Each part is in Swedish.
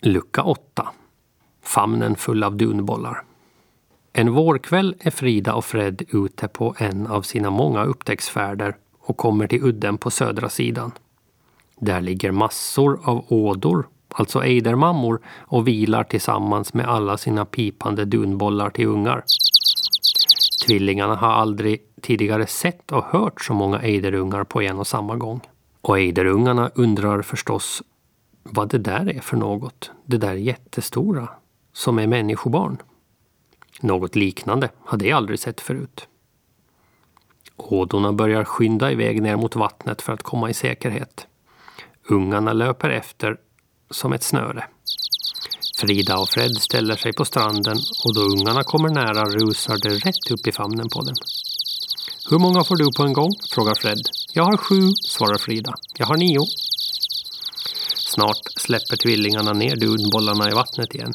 Lucka 8. Famnen full av dunbollar. En vårkväll är Frida och Fred ute på en av sina många upptäcktsfärder och kommer till udden på södra sidan. Där ligger massor av ådor, alltså ejdermammor, och vilar tillsammans med alla sina pipande dunbollar till ungar. Tvillingarna har aldrig tidigare sett och hört så många ejderungar på en och samma gång. Och ejderungarna undrar förstås vad det där är för något. Det där jättestora, som är människobarn. Något liknande hade jag aldrig sett förut. Ådorna börjar skynda iväg ner mot vattnet för att komma i säkerhet. Ungarna löper efter som ett snöre. Frida och Fred ställer sig på stranden och då ungarna kommer nära rusar det rätt upp i famnen på dem. Hur många får du på en gång? frågar Fred. Jag har sju, svarar Frida. Jag har nio. Snart släpper tvillingarna ner dunbollarna i vattnet igen.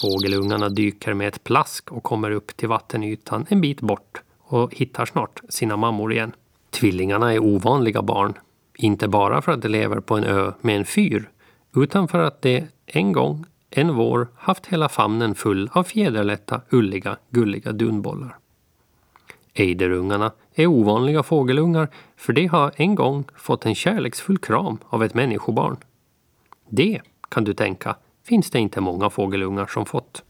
Fågelungarna dyker med ett plask och kommer upp till vattenytan en bit bort och hittar snart sina mammor igen. Tvillingarna är ovanliga barn. Inte bara för att de lever på en ö med en fyr, utan för att de en gång, en vår, haft hela famnen full av fjäderlätta, ulliga, gulliga dunbollar. Ejderungarna är ovanliga fågelungar för de har en gång fått en kärleksfull kram av ett människobarn. Det, kan du tänka, finns det inte många fågelungar som fått.